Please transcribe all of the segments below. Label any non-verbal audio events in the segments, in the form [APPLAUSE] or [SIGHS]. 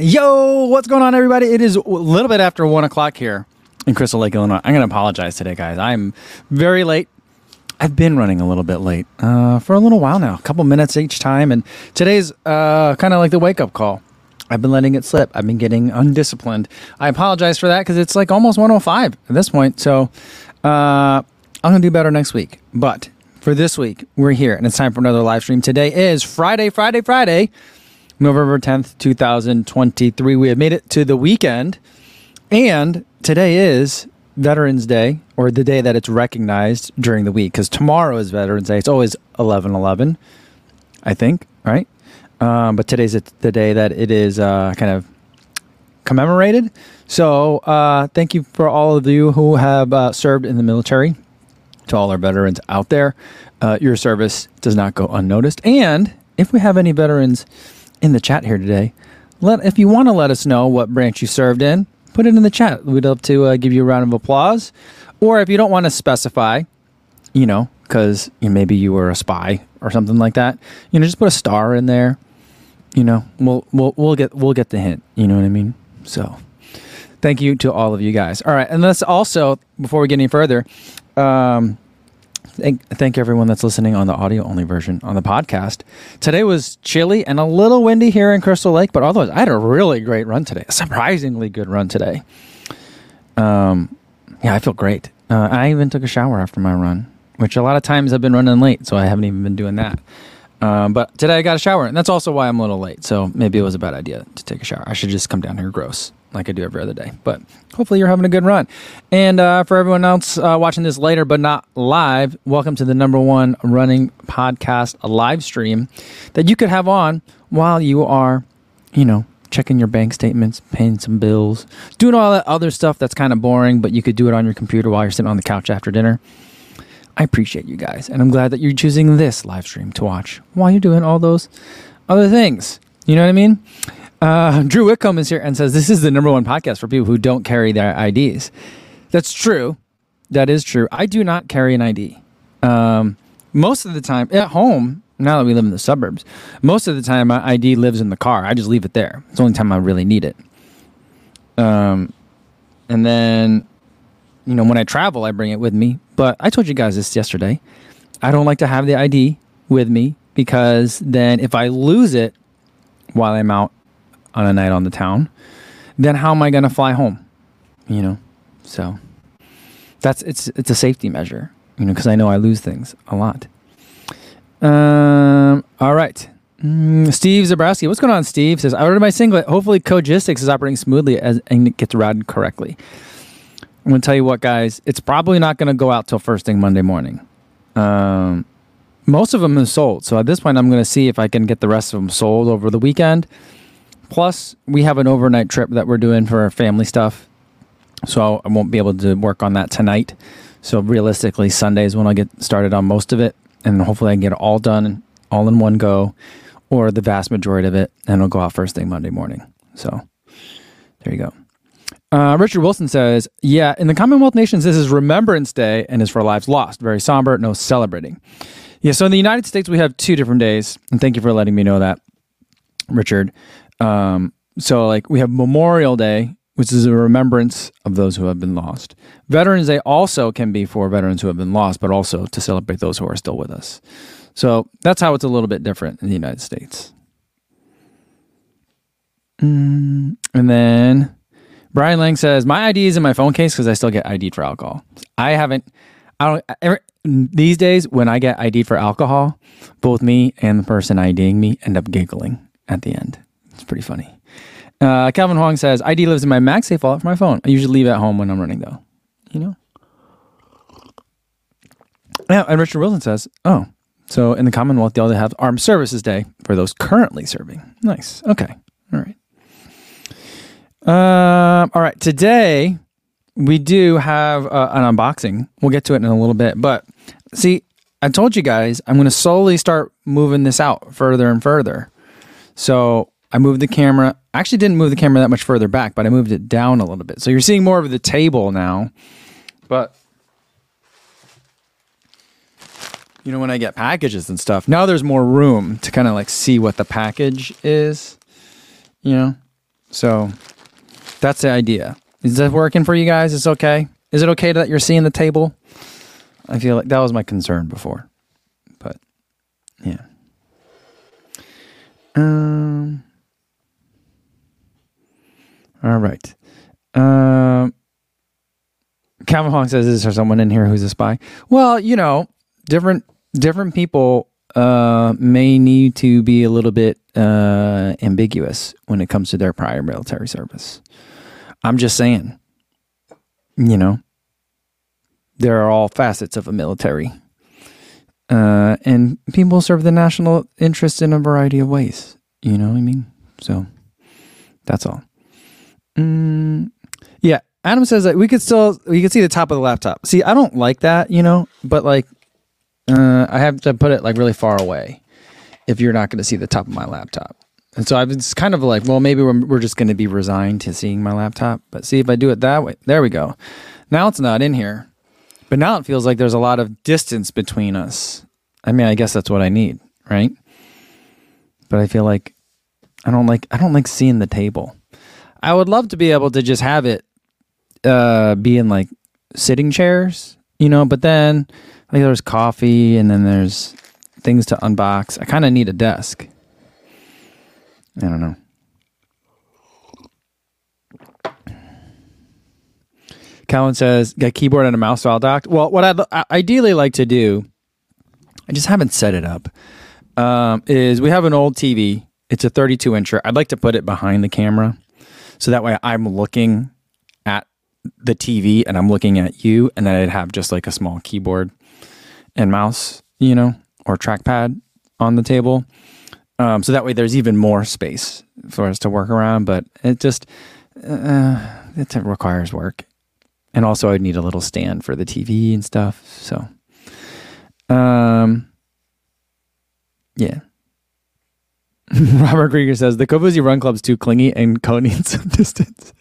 Yo, what's going on, everybody? It is a little bit after one o'clock here in Crystal Lake, Illinois. I'm going to apologize today, guys. I'm very late. I've been running a little bit late uh, for a little while now, a couple minutes each time. And today's uh, kind of like the wake up call. I've been letting it slip. I've been getting undisciplined. I apologize for that because it's like almost 105 at this point. So uh, I'm going to do better next week. But for this week, we're here and it's time for another live stream. Today is Friday, Friday, Friday, November 10th, 2023. We have made it to the weekend. And today is Veterans Day, or the day that it's recognized during the week, because tomorrow is Veterans Day. It's always 11 11, I think, right? Um, but today's the day that it is uh, kind of commemorated. So uh, thank you for all of you who have uh, served in the military. To all our veterans out there, uh, your service does not go unnoticed. And if we have any veterans in the chat here today, let if you want to let us know what branch you served in, put it in the chat. We'd love to uh, give you a round of applause. Or if you don't want to specify, you know, because you know, maybe you were a spy or something like that, you know, just put a star in there. You know, we'll we'll we'll get we'll get the hint. You know what I mean? So, thank you to all of you guys. All right, and let's also before we get any further, um, thank thank everyone that's listening on the audio only version on the podcast. Today was chilly and a little windy here in Crystal Lake, but otherwise I had a really great run today. A surprisingly good run today. Um, yeah, I feel great. Uh, I even took a shower after my run, which a lot of times I've been running late, so I haven't even been doing that. Um, but today I got a shower, and that's also why I'm a little late. So maybe it was a bad idea to take a shower. I should just come down here gross like I do every other day. But hopefully you're having a good run. And uh, for everyone else uh, watching this later but not live, welcome to the number one running podcast live stream that you could have on while you are, you know, checking your bank statements, paying some bills, doing all that other stuff that's kind of boring, but you could do it on your computer while you're sitting on the couch after dinner. I appreciate you guys, and I'm glad that you're choosing this live stream to watch while you're doing all those other things. You know what I mean? Uh, Drew Whitcomb is here and says this is the number one podcast for people who don't carry their IDs. That's true. That is true. I do not carry an ID. Um, most of the time at home, now that we live in the suburbs, most of the time my ID lives in the car. I just leave it there. It's the only time I really need it. Um, and then, you know, when I travel, I bring it with me. But I told you guys this yesterday. I don't like to have the ID with me because then if I lose it while I'm out on a night on the town, then how am I going to fly home? You know, so that's it's it's a safety measure. You know, because I know I lose things a lot. Um. All right. Mm, Steve Zabrowski, what's going on? Steve says I ordered my singlet. Hopefully, Cogistics is operating smoothly as and it gets routed correctly. I'm to tell you what, guys. It's probably not to go out till first thing Monday morning. Um, most of them are sold, so at this point, I'm going to see if I can get the rest of them sold over the weekend. Plus, we have an overnight trip that we're doing for our family stuff. So I won't be able to work on that tonight. So realistically, Sunday is when I'll get started on most of it. And hopefully I can get it all done, all in one go, or the vast majority of it. And it'll go out first thing Monday morning. So there you go. Uh, Richard Wilson says, Yeah, in the Commonwealth nations, this is Remembrance Day and is for lives lost. Very somber, no celebrating. Yeah, so in the United States, we have two different days. And thank you for letting me know that, Richard. Um, so like we have Memorial Day, which is a remembrance of those who have been lost. Veterans Day also can be for veterans who have been lost, but also to celebrate those who are still with us. So that's how it's a little bit different in the United States. Mm, and then Brian Lang says, My ID is in my phone case because I still get ID for alcohol. I haven't, I don't, ever, these days when I get ID for alcohol, both me and the person IDing me end up giggling at the end. It's pretty funny. Uh, Calvin Huang says, ID lives in my MagSafe wallet for my phone. I usually leave it at home when I'm running, though. You know? Yeah, and Richard Wilson says, oh, so in the Commonwealth, they all have Armed Services Day for those currently serving. Nice. Okay. All right. Um, all right. Today, we do have uh, an unboxing. We'll get to it in a little bit. But see, I told you guys I'm going to slowly start moving this out further and further. So I moved the camera. I actually didn't move the camera that much further back, but I moved it down a little bit. So you're seeing more of the table now. But you know, when I get packages and stuff, now there's more room to kind of like see what the package is. You know, So that's the idea. Is that working for you guys? It's okay. Is it okay that you're seeing the table? I feel like that was my concern before, but yeah. Um. All right. Um. Calvin Hong says, "Is there someone in here who's a spy?" Well, you know, different different people uh, may need to be a little bit uh, ambiguous when it comes to their prior military service. I'm just saying, you know, there are all facets of a military. Uh, and people serve the national interest in a variety of ways. You know what I mean? So that's all. Mm, yeah. Adam says that we could still we could see the top of the laptop. See, I don't like that, you know, but like uh, I have to put it like really far away if you're not going to see the top of my laptop. And so I was kind of like, well, maybe we're, we're just going to be resigned to seeing my laptop. But see if I do it that way. There we go. Now it's not in here. But now it feels like there's a lot of distance between us. I mean, I guess that's what I need, right? But I feel like I don't like I don't like seeing the table. I would love to be able to just have it uh be in like sitting chairs, you know, but then like there's coffee and then there's things to unbox. I kind of need a desk. I don't know. Calvin says, "Got keyboard and a mouse file docked." Well, what I'd I ideally like to do, I just haven't set it up. Um, is we have an old TV. It's a 32 incher. I'd like to put it behind the camera, so that way I'm looking at the TV and I'm looking at you, and then I'd have just like a small keyboard and mouse, you know, or trackpad on the table. Um, so that way there's even more space for us to work around. But it just uh, it requires work, and also I'd need a little stand for the TV and stuff. So, um, yeah. [LAUGHS] Robert Krieger says the Kofuzi Run Club's too clingy and Co needs [LAUGHS] some distance.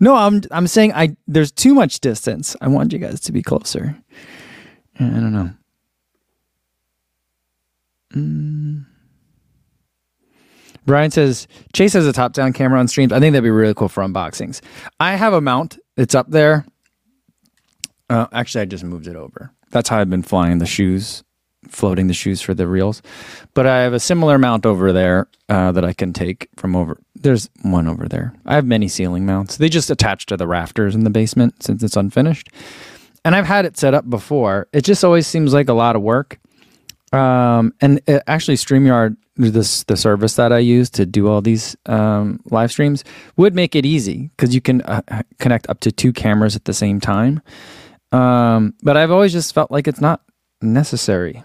no, I'm I'm saying I there's too much distance. I want you guys to be closer. I don't know. Mm. Brian says Chase has a top down camera on streams. I think that'd be really cool for unboxings. I have a mount. It's up there. Uh, actually, I just moved it over. That's how I've been flying the shoes, floating the shoes for the reels. But I have a similar mount over there uh, that I can take from over. There's one over there. I have many ceiling mounts. They just attach to the rafters in the basement since it's unfinished. And I've had it set up before. It just always seems like a lot of work. Um, and it, actually, StreamYard, this the service that I use to do all these um, live streams, would make it easy because you can uh, connect up to two cameras at the same time. Um, but I've always just felt like it's not necessary.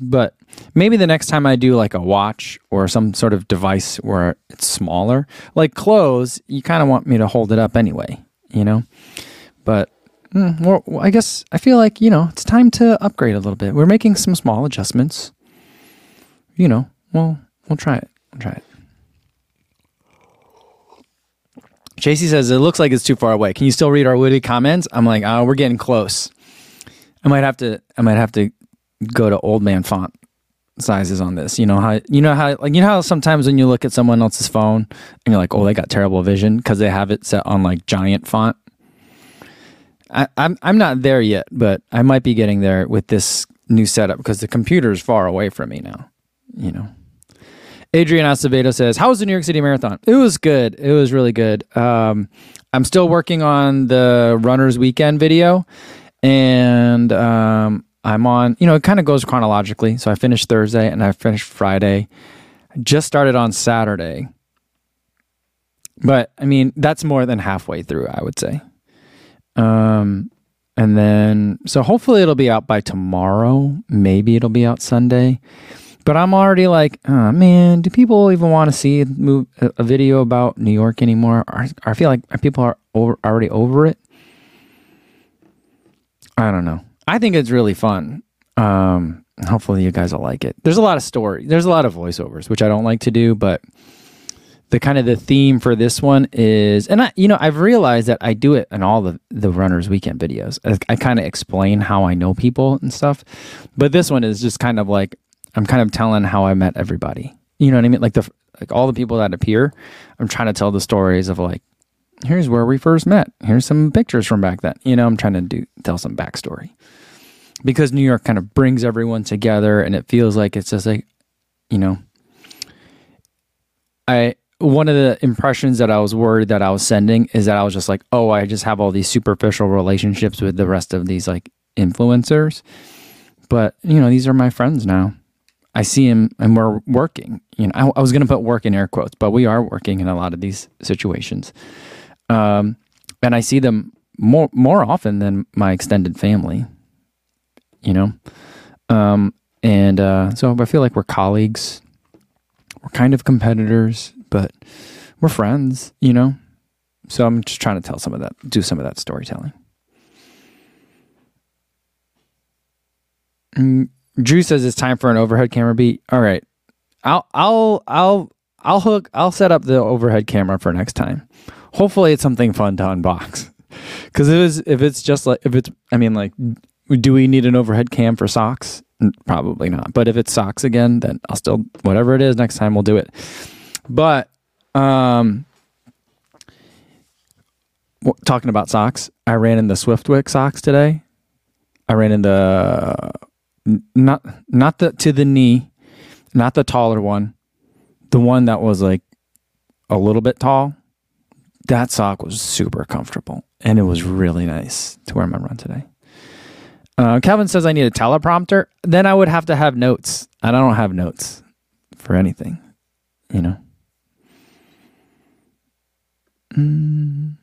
But maybe the next time I do like a watch or some sort of device where it's smaller, like clothes, you kind of want me to hold it up anyway, you know? But Mm, well, I guess I feel like, you know, it's time to upgrade a little bit. We're making some small adjustments. You know, well, we'll try it. We'll try it. JC says it looks like it's too far away. Can you still read our witty comments? I'm like, oh, we're getting close. I might have to. I might have to go to old man font sizes on this. You know how you know how like you know how sometimes when you look at someone else's phone and you're like, oh, they got terrible vision because they have it set on like giant font. I, I'm, I'm not there yet, but I might be getting there with this new setup because the computer is far away from me now. You know. Adrian Acevedo says, "How was the New York City Marathon? It was good. It was really good. Um, I'm still working on the Runners Weekend video, and um, I'm on. You know, it kind of goes chronologically. So I finished Thursday and I finished Friday. I just started on Saturday, but I mean that's more than halfway through. I would say. Um, and then, so hopefully it'll be out by tomorrow. Maybe it'll be out Sunday. But I'm already like, oh man, do people even want to see a, video about New York anymore? Or, I feel like people are already over it. I don't know. I think it's really fun. Um, hopefully you guys will like it. There's a lot of story. There's a lot of voiceovers, which I don't like to do, but the kind of the theme for this one is, and I, you know, I've realized that I do it in all the the runners weekend videos. I, I kind of explain how I know people and stuff, but this one is just kind of like I'm kind of telling how I met everybody. You know what I mean? Like the like all the people that appear, I'm trying to tell the stories of like, here's where we first met. Here's some pictures from back then. You know, I'm trying to do tell some backstory because New York kind of brings everyone together, and it feels like it's just like, you know, I one of the impressions that I was worried that I was sending is that I was just like, oh, I just have all these superficial relationships with the rest of these like influencers. But, you know, these are my friends now. I see him and we're working. You know, I, I was going to put work in air quotes, but we are working in a lot of these situations. Um, and I see them more more often than my extended family. You know, um, and uh, so I feel like we're colleagues. We're kind of competitors, but we're friends. You know, so I'm just trying to tell some of that, do some of that storytelling. Mm, Drew says it's time for an overhead camera beat. All right. I'll I'll I'll I'll hook I'll set up the overhead camera for next time. Hopefully it's something fun to unbox. Cuz it was if it's just like if it's I mean like do we need an overhead cam for socks? Probably not. But if it's socks again, then I'll still whatever it is next time we'll do it. But um talking about socks, I ran in the Swiftwick socks today. I ran in the not not the to the knee, not the taller one, the one that was like a little bit tall. That sock was super comfortable and it was really nice to wear my run today. Uh, Calvin says I need a teleprompter. Then I would have to have notes. And I don't have notes for anything, you know. Mm.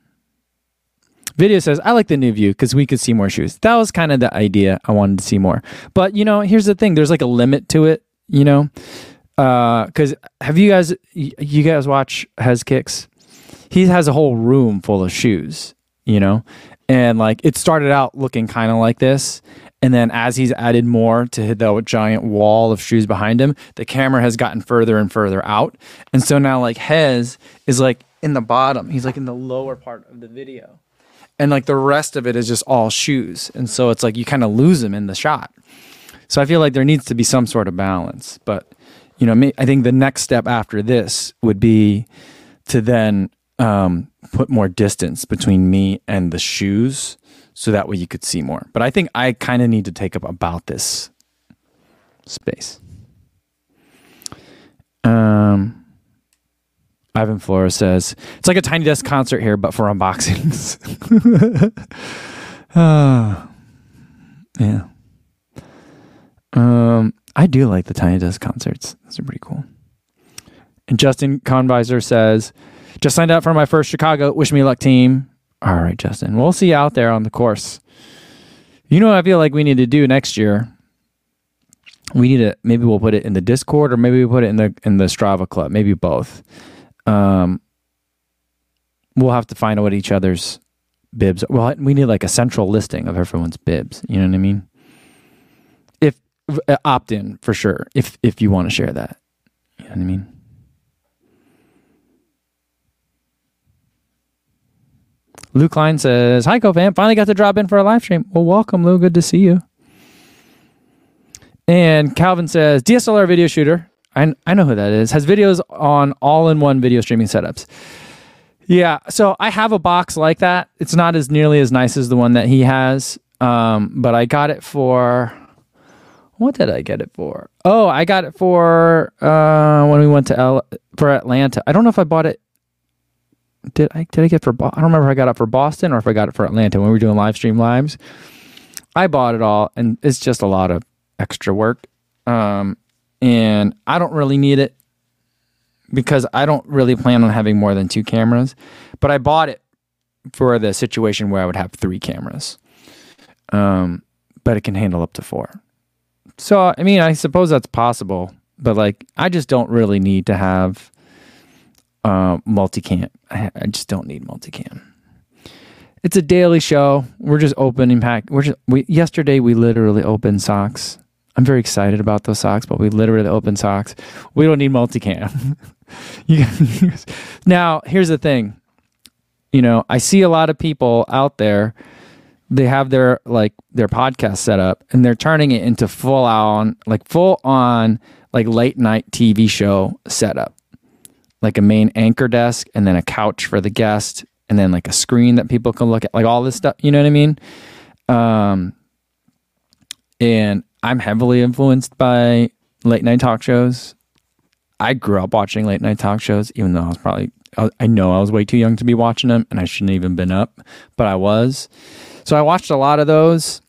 Video says, I like the new view because we could see more shoes. That was kind of the idea. I wanted to see more. But, you know, here's the thing there's like a limit to it, you know? Because uh, have you guys, you guys watch Hez Kicks? He has a whole room full of shoes, you know? And like it started out looking kind of like this. And then as he's added more to the giant wall of shoes behind him, the camera has gotten further and further out. And so now like Hez is like in the bottom. He's like in the lower part of the video and like the rest of it is just all shoes and so it's like you kind of lose him in the shot so i feel like there needs to be some sort of balance but you know i think the next step after this would be to then um, put more distance between me and the shoes so that way you could see more but i think i kind of need to take up about this space um Ivan Flores says it's like a tiny desk concert here, but for unboxings. uh, [LAUGHS] yeah. Um, I do like the tiny desk concerts. Those are pretty cool. And Justin Convisor says, just signed up for my first Chicago. Wish me luck, team. All right, Justin. We'll see you out there on the course. You know, what I feel like we need to do next year. We need to maybe we'll put it in the Discord or maybe we put it in the in the Strava club. Maybe both um, we'll have to find out what each other's bibs. Well, we need like a central listing of everyone's bibs. You know what I mean? If uh, opt in for sure. If if you want to share that, you know what I mean. Lou Klein says, Hi, CoFam. Finally got to drop in for a live stream. Well, welcome, Lou. Good to see you. And Calvin says, DSLR video shooter. I, I know who that is. Has videos on all in one video streaming setups. Yeah, so I have a box like that. It's not as nearly as nice as the one that he has, um, but I got it for. What did I get it for? Oh, I got it for uh, when we went to L for Atlanta. I don't know if I bought it. Did I did I get for? I don't remember if I got it for Boston or if I got it for Atlanta when we were doing live stream lives. I bought it all, and it's just a lot of extra work. Um, and I don't really need it because I don't really plan on having more than two cameras. But I bought it for the situation where I would have three cameras. Um, but it can handle up to four. So I mean, I suppose that's possible, but like I just don't really need to have uh, multicam. I, I just don't need multicam. It's a daily show. We're just opening pack. We're just we yesterday we literally opened socks I'm very excited about those socks, but we literally opened socks. We don't need multicam. [LAUGHS] You now, here's the thing. You know, I see a lot of people out there. They have their like their podcast set up, and they're turning it into full on, like full on like late night TV show setup, like a main anchor desk, and then a couch for the guest, and then like a screen that people can look at, like all this stuff. You know what I mean? Um, and I'm heavily influenced by late night talk shows. I grew up watching late night talk shows, even though I was probably, I know I was way too young to be watching them and I shouldn't have even been up, but I was. So I watched a lot of those.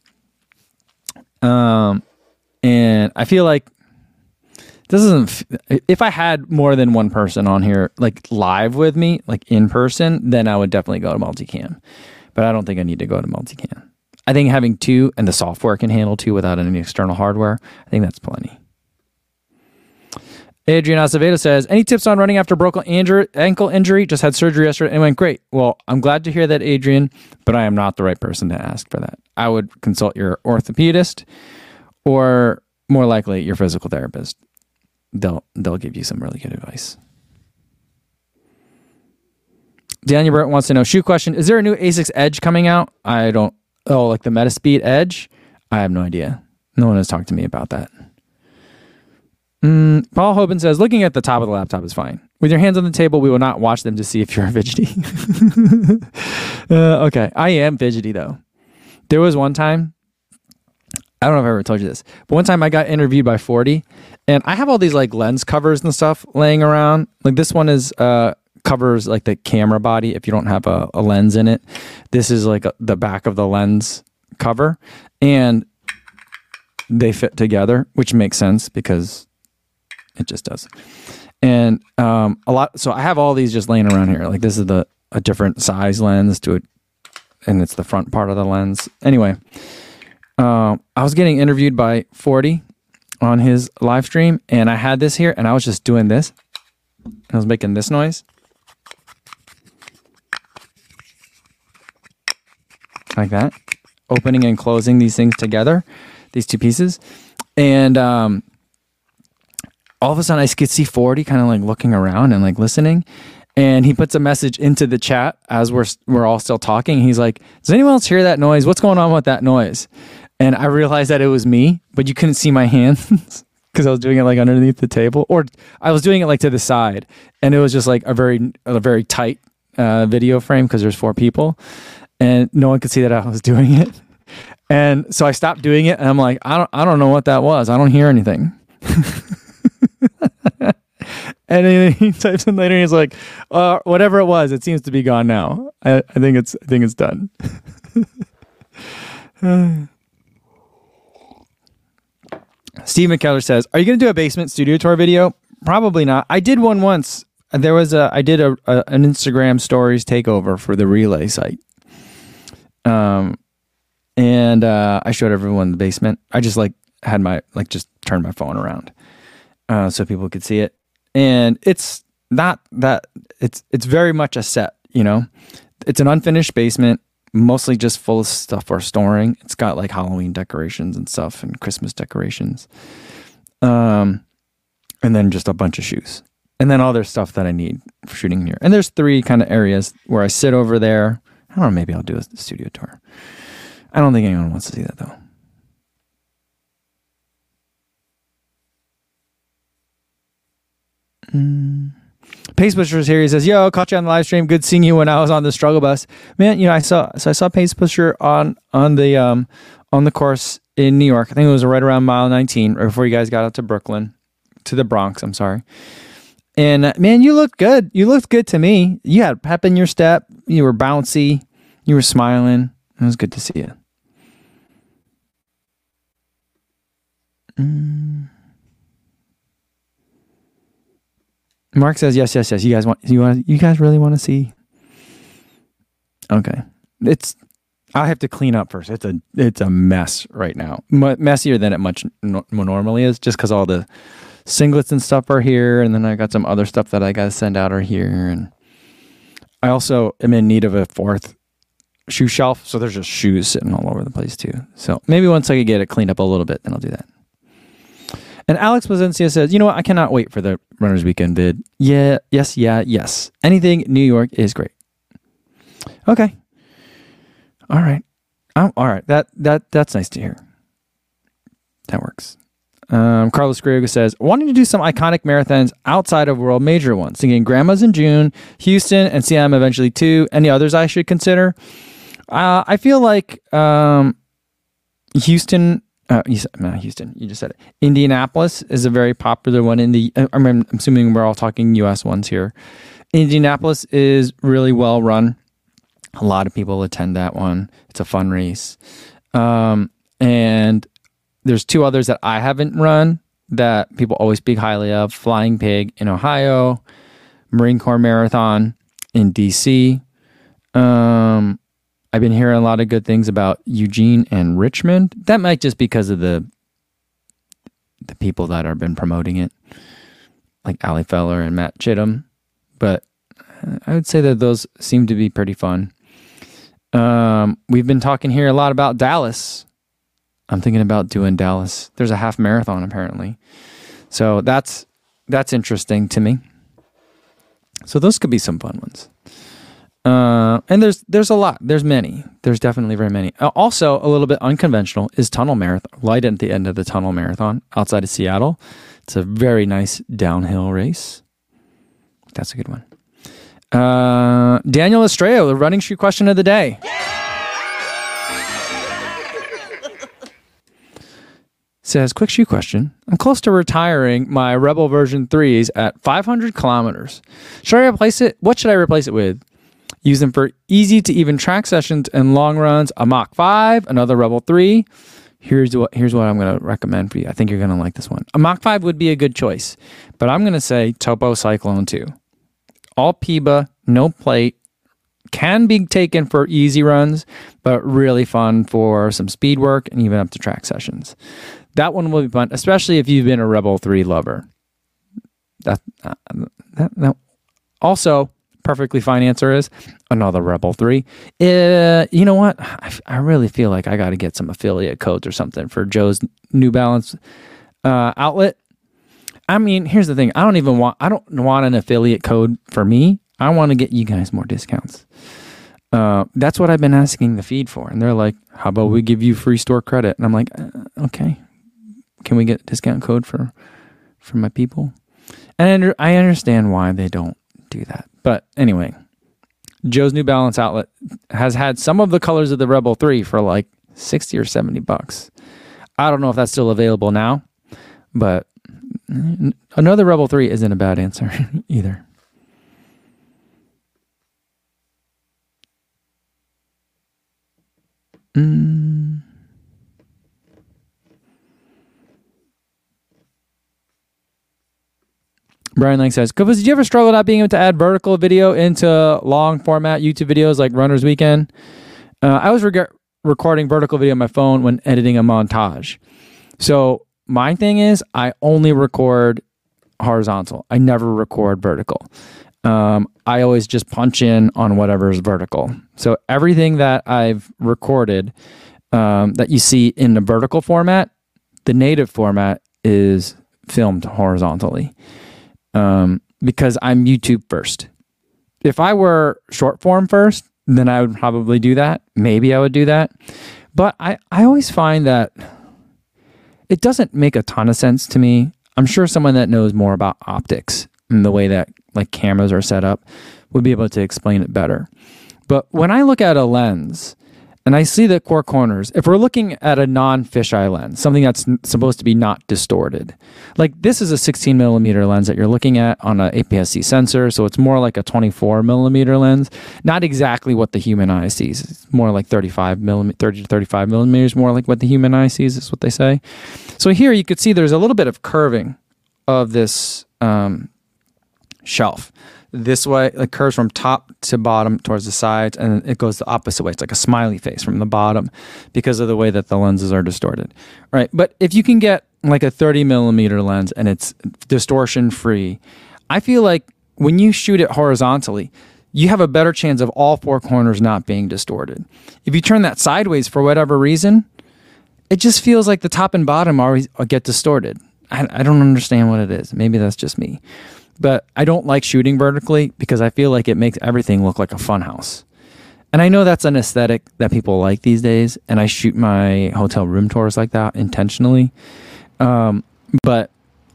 Um, and I feel like this isn't, if I had more than one person on here, like live with me, like in person, then I would definitely go to multicam. But I don't think I need to go to multicam. I think having two and the software can handle two without any external hardware, I think that's plenty. Adrian Acevedo says, Any tips on running after broken ankle injury? Just had surgery yesterday and went great. Well, I'm glad to hear that, Adrian, but I am not the right person to ask for that. I would consult your orthopedist or more likely your physical therapist. They'll they'll give you some really good advice. Daniel Burt wants to know shoe question. Is there a new Asics Edge coming out? I don't oh, like the Metaspeed Edge? I have no idea. No one has talked to me about that. Mm, Paul Hoban says, looking at the top of the laptop is fine. With your hands on the table, we will not watch them to see if you're [LAUGHS] fidgety. [LAUGHS] uh, okay. I am fidgety, though. There was one time, I don't know if I ever told you this, but one time I got interviewed by 40, and I have all these like lens covers and stuff laying around. Like this one is, uh, covers like the camera body if you don't have a, a lens in it. This is like a, the back of the lens cover. And they fit together, which makes sense because it just does. And um, a lot. So I have all these just laying around here. Like this is the a different size lens to it, and it's the front part of the lens. Anyway, um, I was getting interviewed by Forty on his live stream, and I had this here, and I was just doing this. I was making this noise. Like that, opening and closing these things together, these two pieces, and um, all of a sudden I could see 40 kind of like looking around and like listening. And he puts a message into the chat as we're we're all still talking. He's like, "Does anyone else hear that noise? What's going on with that noise?" And I realized that it was me, but you couldn't see my hands [LAUGHS] because I was doing it like underneath the table, or I was doing it like to the side, and it was just like a very a very tight uh, video frame because there's four people, and no one could see that I was [LAUGHS] doing it. And so I stopped doing it, and I'm like, I don't I don't know what that was. I don't hear anything. [LAUGHS] and then he types in later and he's like, uh, whatever it was, it seems to be gone now. I, I think it's I think it's done. [SIGHS] Steve McKellar says, "Are you going to do a basement studio tour video? Probably not. I did one once. There was a I did a, a an Instagram stories takeover for the relay site. Um, and uh, I showed everyone the basement. I just like had my like just turned my phone around uh, so people could see it. And it's not that it's it's very much a set. You know, it's an unfinished basement, mostly just full of stuff for storing. It's got like Halloween decorations and stuff and Christmas decorations. Um, and then just a bunch of shoes. And then all their stuff that I need for shooting here. And there's three kind of areas where I sit over there. I don't know, maybe I'll do a studio tour. I don't think anyone wants to see that though. Mm. Pace Pusher's here. He says, "Yo, caught you on the live stream. Good seeing you when I was on the struggle bus, man. You know, I saw so I saw Pace Pusher on on the um on the course in New York. I think it was right around mile 19, right before you guys got out to Brooklyn, to the Bronx. I'm sorry. And uh, man, you looked good. You looked good to me. You had pep in your step. You were bouncy. You were smiling. It was good to see you. Mm. Mark says yes, yes, yes. You guys want you want you guys really want to see? Okay, it's I have to clean up first. It's a it's a mess right now, M- messier than it much no- normally is, just because all the singlets and stuff are here, and then I got some other stuff that I got to send out are here, and I also am in need of a fourth shoe shelf, so there's just shoes sitting all over the place too. So maybe once I could get it cleaned up a little bit, then I'll do that. And Alex Placencia says, you know what? I cannot wait for the Runners Weekend vid. Yeah, yes, yeah, yes. Anything New York is great. Okay. All right. Oh, all right. That that that's nice to hear. That works. Um, Carlos Griego says, wanting to do some iconic marathons outside of world major ones. Thinking Grandma's in June, Houston, and CM eventually too. Any others I should consider? Uh, I feel like um, Houston. Uh, you said, Houston. You just said it. Indianapolis is a very popular one in the. I mean, I'm assuming we're all talking U.S. ones here. Indianapolis is really well run. A lot of people attend that one. It's a fun race. Um, and there's two others that I haven't run that people always speak highly of Flying Pig in Ohio, Marine Corps Marathon in DC. Um, I've been hearing a lot of good things about Eugene and Richmond. That might just because of the the people that have been promoting it, like Ali Feller and Matt Chittum. But I would say that those seem to be pretty fun. Um, we've been talking here a lot about Dallas. I'm thinking about doing Dallas. There's a half marathon apparently, so that's that's interesting to me. So those could be some fun ones. Uh, and there's there's a lot. There's many. There's definitely very many. Uh, also, a little bit unconventional is Tunnel Marathon. Light at the end of the Tunnel Marathon outside of Seattle. It's a very nice downhill race. That's a good one. Uh, Daniel Estrella, the running shoe question of the day. [LAUGHS] Says, quick shoe question. I'm close to retiring my Rebel version 3s at 500 kilometers. Should I replace it? What should I replace it with? Use them for easy to even track sessions and long runs. A Mach 5, another Rebel 3. Here's what here's what I'm going to recommend for you. I think you're going to like this one. A Mach 5 would be a good choice, but I'm going to say Topo Cyclone 2 all PEBA, no plate, can be taken for easy runs, but really fun for some speed work and even up to track sessions. That one will be fun, especially if you've been a Rebel 3 lover. That, uh, that, that. Also, perfectly fine answer is another Rebel 3. Uh, you know what? I, I really feel like I got to get some affiliate codes or something for Joe's New Balance uh, outlet I mean, here's the thing. I don't even want I don't want an affiliate code for me. I want to get you guys more discounts. Uh, that's what I've been asking the feed for, and they're like, "How about we give you free store credit?" And I'm like, uh, "Okay, can we get a discount code for for my people?" And I understand why they don't do that, but anyway, Joe's New Balance outlet has had some of the colors of the Rebel Three for like sixty or seventy bucks. I don't know if that's still available now, but Another Rebel 3 isn't a bad answer [LAUGHS] either. Mm. Brian Lang says, Kofus, did you ever struggle not being able to add vertical video into long format YouTube videos like Runner's Weekend? Uh, I was reg- recording vertical video on my phone when editing a montage. So my thing is I only record horizontal. I never record vertical. Um, I always just punch in on whatever's vertical. So everything that I've recorded um, that you see in the vertical format, the native format is filmed horizontally um, because I'm YouTube first. If I were short form first, then I would probably do that. Maybe I would do that. But I, I always find that it doesn't make a ton of sense to me. I'm sure someone that knows more about optics and the way that like cameras are set up would be able to explain it better. But when I look at a lens and I see the core corners, if we're looking at a non fisheye lens, something that's supposed to be not distorted, like this is a 16 millimeter lens that you're looking at on an APS-C sensor, so it's more like a 24 millimeter lens, not exactly what the human eye sees. It's more like 35 millimeter, 30 to 35 millimeters, more like what the human eye sees, is what they say. So here you could see there's a little bit of curving of this um, shelf this way, it curves from top to bottom towards the sides, and it goes the opposite way. It's like a smiley face from the bottom because of the way that the lenses are distorted. Right. But if you can get like a 30 millimeter lens and it's distortion free, I feel like when you shoot it horizontally, you have a better chance of all four corners not being distorted. If you turn that sideways for whatever reason, it just feels like the top and bottom always get distorted. I, I don't understand what it is. Maybe that's just me. But I don't like shooting vertically because I feel like it makes everything look like a funhouse. And I know that's an aesthetic that people like these days, and I shoot my hotel room tours like that intentionally. Um, but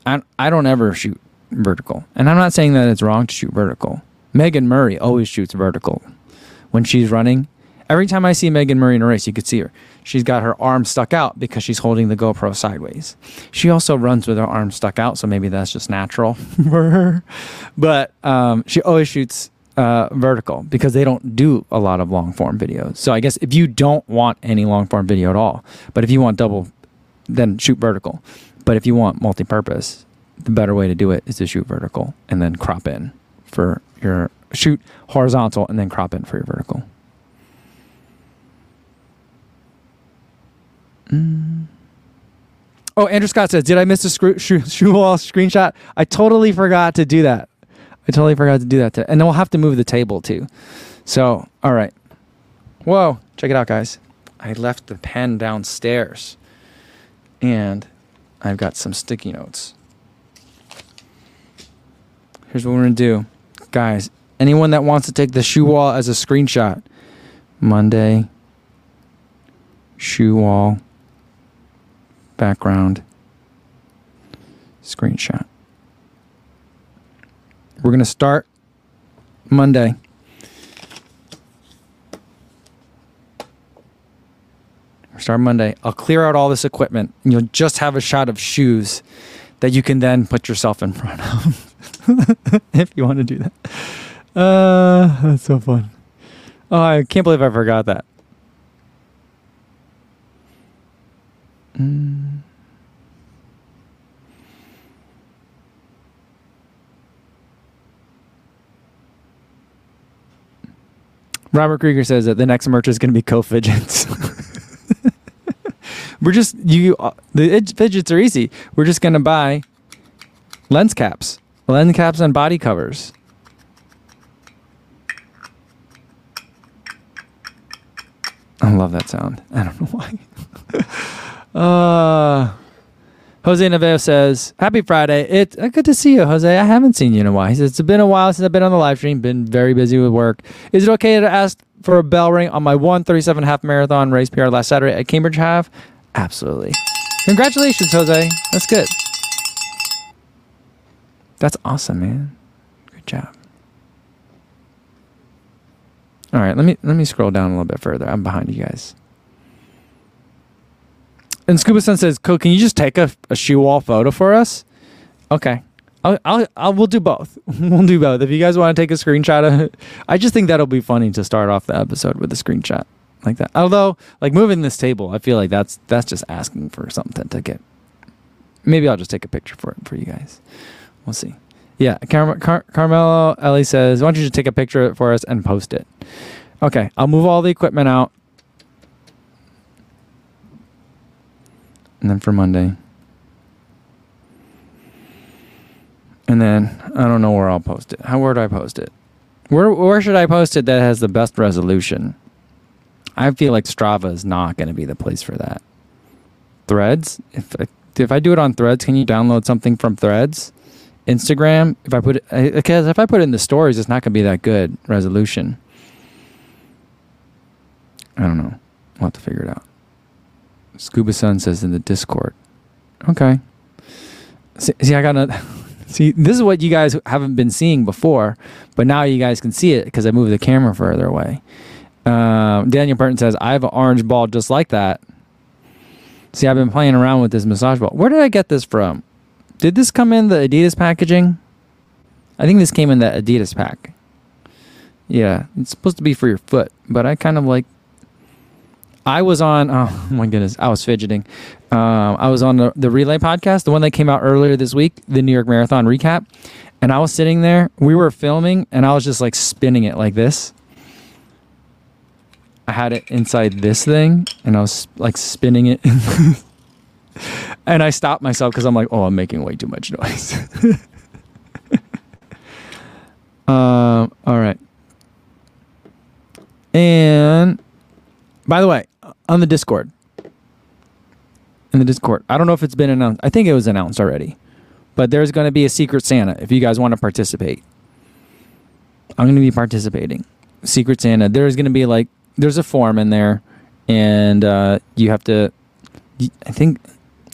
I I don't ever shoot vertical, and I'm not saying that it's wrong to shoot vertical. Megan Murray always shoots vertical when she's running. Every time I see Megan Murray in a race, you could see her. She's got her arm stuck out because she's holding the GoPro sideways. She also runs with her arm stuck out, so maybe that's just natural [LAUGHS] for her. But um, she always shoots uh, vertical because they don't do a lot of long form videos. So I guess if you don't want any long form video at all, but if you want double, then shoot vertical. But if you want multi purpose, the better way to do it is to shoot vertical and then crop in for your shoot horizontal and then crop in for your vertical. Mm. Oh, Andrew Scott says, "Did I miss a screw, shoe, [LAUGHS] shoe wall screenshot? I totally forgot to do that. I totally forgot to do that. To, and then we'll have to move the table too. So, all right. Whoa, check it out, guys. I left the pen downstairs, and I've got some sticky notes. Here's what we're gonna do, guys. Anyone that wants to take the shoe wall as a screenshot, Monday, shoe wall, background, screenshot. We're going to start Monday. Start Monday. I'll clear out all this equipment and you'll just have a shot of shoes that you can then put yourself in front of [LAUGHS] if you want to do that. Uh, that's so fun. Oh, I can't believe I forgot that. Mm. Robert Krieger says that the next merch is going to be co fidgets. [LAUGHS] We're just you. Uh, the fidgets are easy. We're just going to buy lens caps, lens caps, and body covers. I love that sound. I don't know why. [LAUGHS] uh, Jose Navarro says, "Happy Friday! It's uh, good to see you, Jose. I haven't seen you in a while. He says it's been a while since I've been on the live stream. Been very busy with work. Is it okay to ask for a bell ring on my 137 half marathon race PR last Saturday at Cambridge Half? Absolutely. Congratulations, Jose. That's good. That's awesome, man. Good job. All right, let me let me scroll down a little bit further. I'm behind you guys. And Scuba Sun says, "Co, can you just take a, a shoe wall photo for us?" Okay, I'll, I'll, I'll we'll do both. [LAUGHS] we'll do both. If you guys want to take a screenshot of [LAUGHS] I just think that'll be funny to start off the episode with a screenshot like that. Although, like moving this table, I feel like that's that's just asking for something to get. Maybe I'll just take a picture for it for you guys. We'll see. Yeah, Car- Car- Carmelo Ellie says, "Why don't you just take a picture for us and post it?" Okay, I'll move all the equipment out, and then for Monday, and then I don't know where I'll post it. How where do I post it? Where where should I post it that has the best resolution? I feel like Strava is not going to be the place for that. Threads, if I, if I do it on Threads, can you download something from Threads? Instagram, if I put it, because if I put it in the stories, it's not going to be that good resolution. I don't know. We'll have to figure it out. Scuba Sun says in the Discord. Okay. See, see I got to [LAUGHS] see. This is what you guys haven't been seeing before, but now you guys can see it because I moved the camera further away. Uh, Daniel Burton says, I have an orange ball just like that. See, I've been playing around with this massage ball. Where did I get this from? Did this come in the Adidas packaging? I think this came in the Adidas pack. Yeah, it's supposed to be for your foot, but I kind of like. I was on. Oh my goodness, I was fidgeting. Um, I was on the, the Relay podcast, the one that came out earlier this week, the New York Marathon recap, and I was sitting there. We were filming, and I was just like spinning it like this. I had it inside this thing, and I was like spinning it. [LAUGHS] and I stopped myself because I'm like, oh, I'm making way too much noise. [LAUGHS] um, all right. And by the way, on the Discord, in the Discord, I don't know if it's been announced. I think it was announced already, but there's going to be a Secret Santa if you guys want to participate. I'm going to be participating. Secret Santa. There's going to be like, there's a form in there, and uh, you have to. I think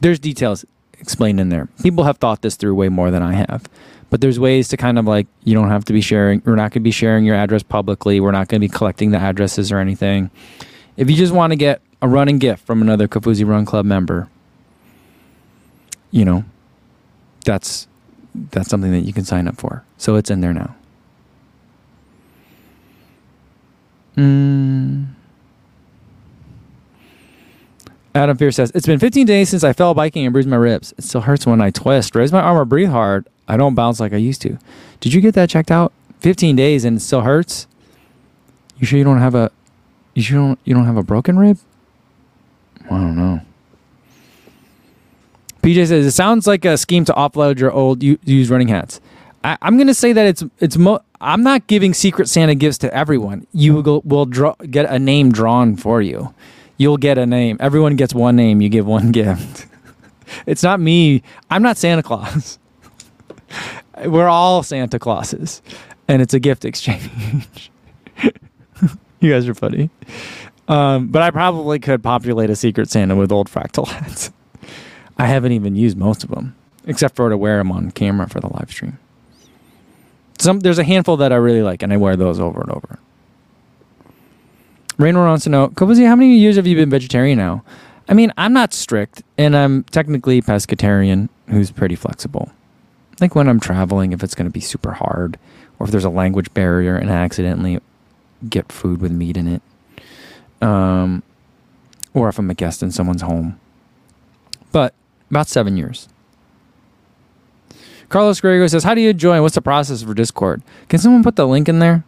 there's details. explained in there. People have thought this through way more than I have. But there's ways to kind of like you don't have to be sharing. We're not going to be sharing your address publicly. We're not going to be collecting the addresses or anything. If you just want to get a running gift from another Kofuzi Run Club member, you know, that's that's something that you can sign up for. So it's in there now. Mm. Adam Fear says, It's been 15 days since I fell biking and bruised my ribs. It still hurts when I twist. Raise my arm or breathe hard. I don't bounce like I used to. Did you get that checked out? 15 days and it still hurts? You sure you don't have a you don't you don't have a broken rib? I don't know. PJ says it sounds like a scheme to offload your old used running hats. I, am going to say that it's it's. Mo- I'm not giving Secret Santa gifts to everyone. You will, will draw, get a name drawn for you. You'll get a name. Everyone gets one name. You give one [LAUGHS] gift. it's not me. I'm not Santa Claus. [LAUGHS] We're all Santa Clauses, and it's a gift exchange. [LAUGHS] you guys are funny. Um, but I probably could populate a Secret Santa with old Fractel hats. I haven't even used most of them, except for to wear them on camera for the live stream. Some there's a handful that I really like, and I wear those over and over. Raynor wants to know, Kofuzi, how many years have you been vegetarian now? I mean, I'm not strict, and I'm technically pescatarian, who's pretty flexible. Like when I'm traveling, if it's going to be super hard, or if there's a language barrier and I accidentally get food with meat in it, um, or if I'm a guest in someone's home. But about seven years. Carlos Grego says, "How do you join? What's the process for Discord? Can someone put the link in there,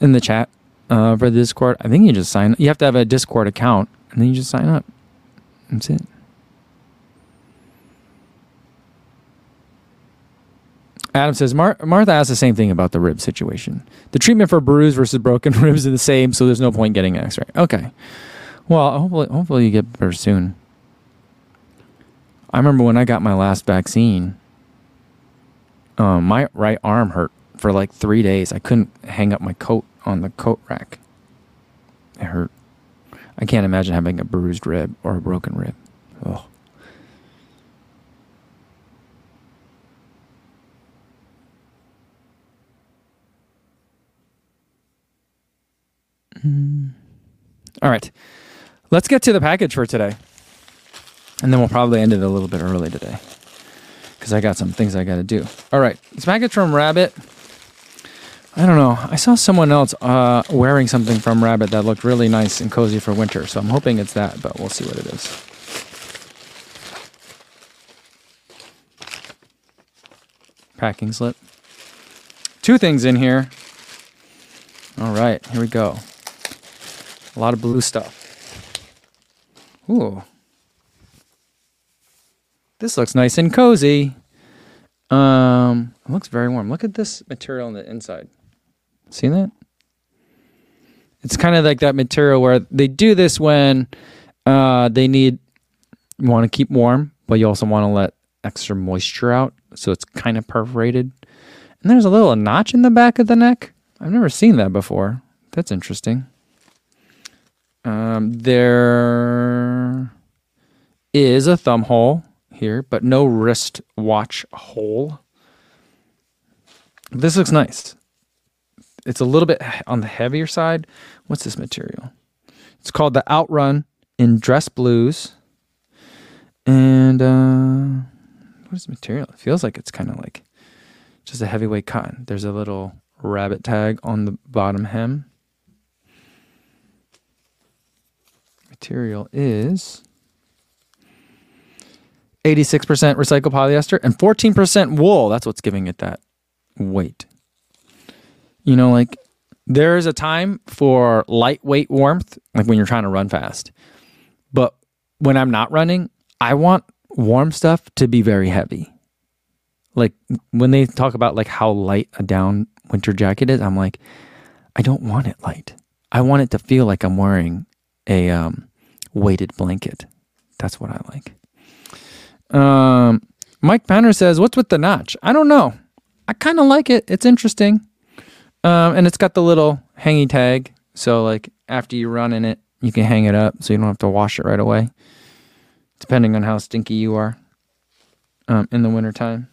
in the chat uh, for the Discord? I think you just sign. You have to have a Discord account, and then you just sign up. That's it." Adam says Mar- Martha asked the same thing about the rib situation. The treatment for bruised versus broken [LAUGHS] ribs is the same, so there's no point getting an X-ray. Okay. Well, hopefully, hopefully you get better soon. I remember when I got my last vaccine um, my right arm hurt for like three days. I couldn't hang up my coat on the coat rack. It hurt. I can't imagine having a bruised rib or a broken rib. Oh. All right. Let's get to the package for today. And then we'll probably end it a little bit early today because I got some things I got to do. All right, this package from Rabbit. I don't know. I saw someone else uh, wearing something from Rabbit that looked really nice and cozy for winter, so I'm hoping it's that, but we'll see what it is. Packing slip. Two things in here. All right, here we go. A lot of blue stuff. Ooh. This looks nice and cozy. Um, it looks very warm. Look at this material on the inside. See that? It's kind of like that material where they do this when uh, they need want to keep warm, but you also want to let extra moisture out, so it's kind of perforated. And there's a little notch in the back of the neck. I've never seen that before. That's interesting. Um, there is a thumb hole here, but no wrist watch hole. This looks nice. It's a little bit on the heavier side. What's this material? It's called the Outrun in Dress Blues. And uh, what is the material? It feels like it's kind of like just a heavyweight cotton. There's a little rabbit tag on the bottom hem. Material is 86% recycled polyester, and 14% wool. That's what's giving it that weight. You know, like there's a time for lightweight warmth, like when you're trying to run fast. But when I'm not running, I want warm stuff to be very heavy. Like when they talk about like how light a down winter jacket is, I'm like, I don't want it light. I want it to feel like I'm wearing a um, weighted blanket. That's what I like. Um, Mike Panner says, "What's with the notch?" I don't know. I kind of like it. It's interesting, um, and it's got the little hangy tag. So like after you run in it, you can hang it up, so you don't have to wash it right away. Depending on how stinky you are. um, in the wintertime.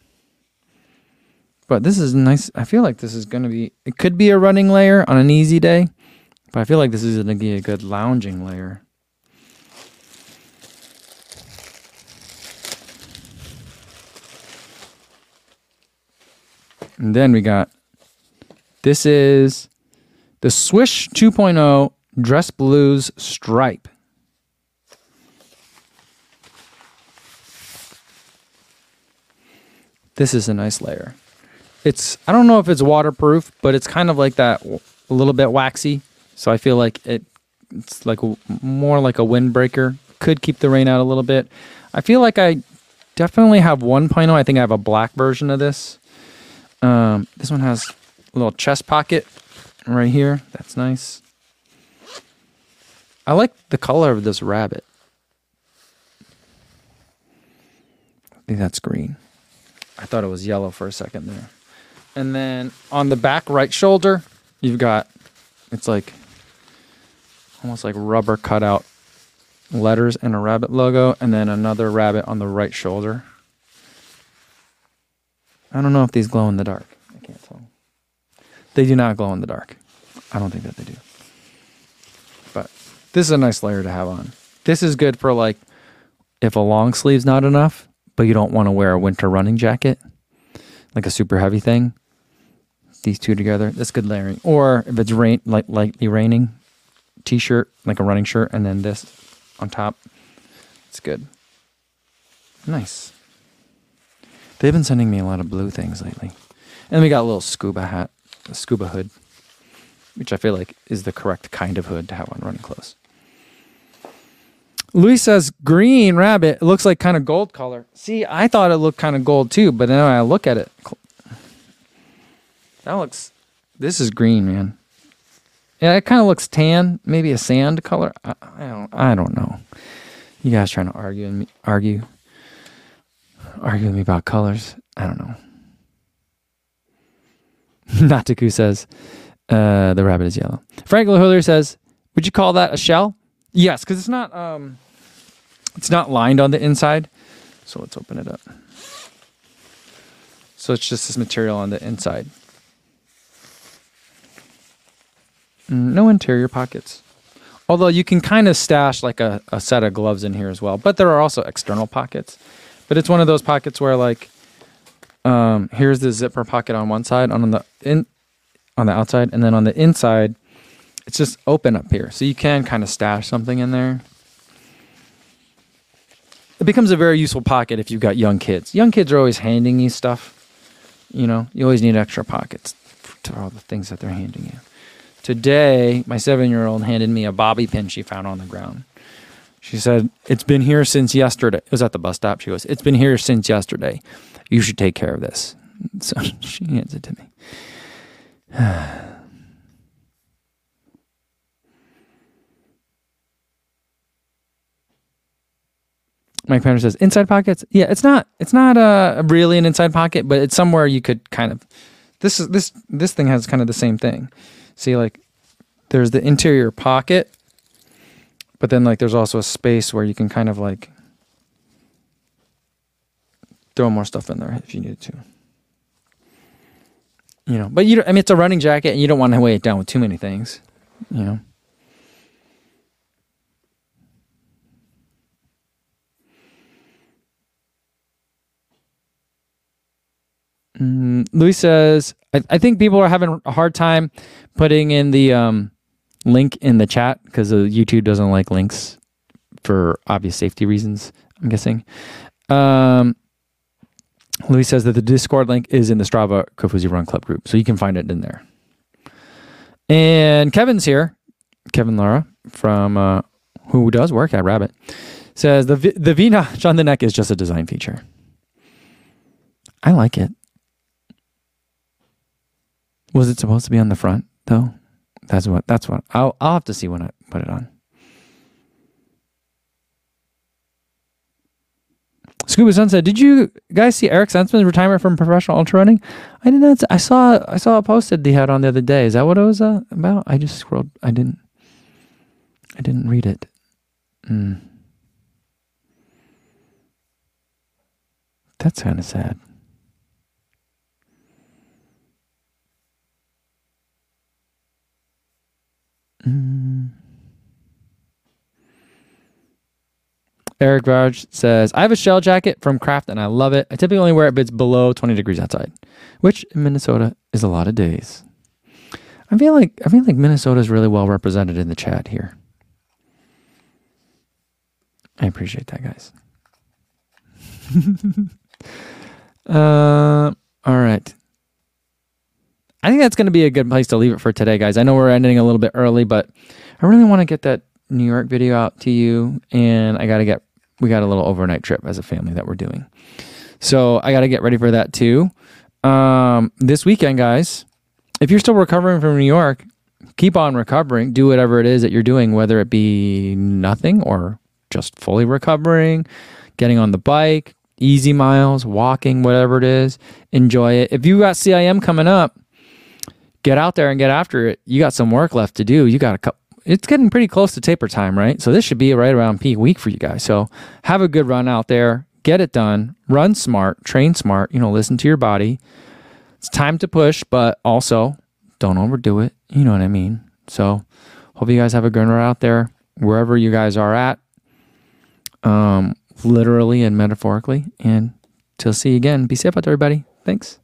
But this is nice. I feel like this is going to be, it could be a running layer on an easy day, but I feel like this is going to be a good lounging layer. And then we got this is the Swish 2.0 Dress Blues Stripe. This is a nice layer. It's I don't know if it's waterproof, but it's kind of like that a little bit waxy. So I feel like it it's like more like a windbreaker. Could keep the rain out a little bit. I feel like I definitely have 1.0. I think I have a black version of this. Um, this one has a little chest pocket right here. That's nice. I like the color of this rabbit. I think that's green. I thought it was yellow for a second there. And then on the back right shoulder, you've got it's like almost like rubber cutout letters and a rabbit logo, and then another rabbit on the right shoulder. I don't know if these glow in the dark. I can't tell. They do not glow in the dark. I don't think that they do. But this is a nice layer to have on. This is good for like if a long sleeve's not enough, but you don't want to wear a winter running jacket, like a super heavy thing. These two together, that's good layering. Or if it's rain, like lightly raining, t-shirt, like a running shirt, and then this on top. It's good. Nice. They've been sending me a lot of blue things lately. And we got a little scuba hat, a scuba hood, which I feel like is the correct kind of hood to have on running clothes. Luis says green rabbit. It looks like kind of gold color. See, I thought it looked kind of gold too, but then I look at it, that looks. This is green, man. Yeah, it kind of looks tan, maybe a sand color. I, I, don't. I don't know. You guys trying to argue and argue, argue with me about colors? I don't know. [LAUGHS] Nataku says uh, the rabbit is yellow. Frank Lahiller says, "Would you call that a shell?" Yes, because it's not. Um, it's not lined on the inside. So let's open it up. So it's just this material on the inside. Mm, no interior pockets. Although you can kind of stash like a, a set of gloves in here as well. But there are also external pockets. But it's one of those pockets where like um, here's the zipper pocket on one side, on the in on the outside, and then on the inside, it's just open up here. So you can kind of stash something in there. It becomes a very useful pocket if you've got young kids. Young kids are always handing you stuff. You know, you always need extra pockets to all the things that they're handing you. Today, my seven year old handed me a bobby pin she found on the ground. She said, It's been here since yesterday. It was at the bus stop. She goes, It's been here since yesterday. You should take care of this. [LAUGHS] So she hands it to me. [SIGHS] Mike Panner says inside pockets. Yeah, it's not. It's not uh, really an inside pocket, but it's somewhere you could kind of. This is this this thing has kind of the same thing. See, like there's the interior pocket, but then like there's also a space where you can kind of like throw more stuff in there if you needed to. You know, but you don't, I mean it's a running jacket and you don't want to weigh it down with too many things, you know. Mm, Louis says, I, I, think people are having a hard time putting in the um, link in the chat because YouTube doesn't like links for obvious safety reasons, I'm guessing. Um, Louis says that the Discord link is in the Strava Kofuzi Run Club group, so you can find it in there. And Kevin's here, Kevin Lara from uh, who does work at Rabbit, says the v- the V notch on the neck is just a design feature. I like it. Was it supposed to be on the front though? That's what. That's what. I'll I'll have to see when I put it on. Scuba Sunset. Did you guys see Eric Senseman's retirement from professional ultra running? I did not. I saw. I saw a post that he had on the other day. Is that what it was uh, about? I just scrolled. I didn't. I didn't read it. Mm. That's kind of sad. Mm. Eric Varge says, I have a shell jacket from Craft and I love it. I typically only wear it if it's below 20 degrees outside, which in Minnesota is a lot of days. I feel like I feel like Minnesota is really well represented in the chat here. I appreciate that, guys. [LAUGHS] uh, all right. I think that's going to be a good place to leave it for today, guys. I know we're ending a little bit early, but I really want to get that New York video out to you, and I got to get we got a little overnight trip as a family that we're doing, so I got to get ready for that too. Um, this weekend, guys, if you're still recovering from New York, keep on recovering. Do whatever it is that you're doing, whether it be nothing or just fully recovering, getting on the bike, easy miles, walking, whatever it is. Enjoy it. If you got CIM coming up, get out there and get after it. You got some work left to do. You got a couple. It's getting pretty close to taper time, right? So this should be right around peak week for you guys. So have a good run out there. Get it done. Run smart. Train smart. You know, listen to your body. It's time to push, but also don't overdo it. You know what I mean? So hope you guys have a good run out there wherever you guys are at, um, literally and metaphorically. And till see you again. Be safe out there, everybody. Thanks.